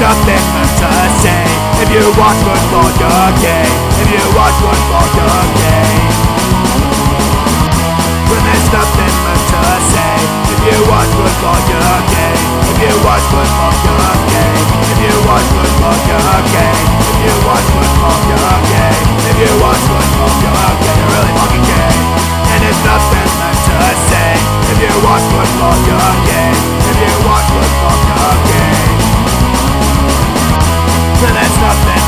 nothing left to say If you watch one you're gay If you watch football, you're gay When there's nothing left to say If you watch football, you're gay If you watch football, you're gay If you watch football, you're gay If you watch football, you're gay If you watch football, you're gay You're really fucking gay. And there's nothing left to say If you watch football, you're gay If you watch football, you're gay Then nothing.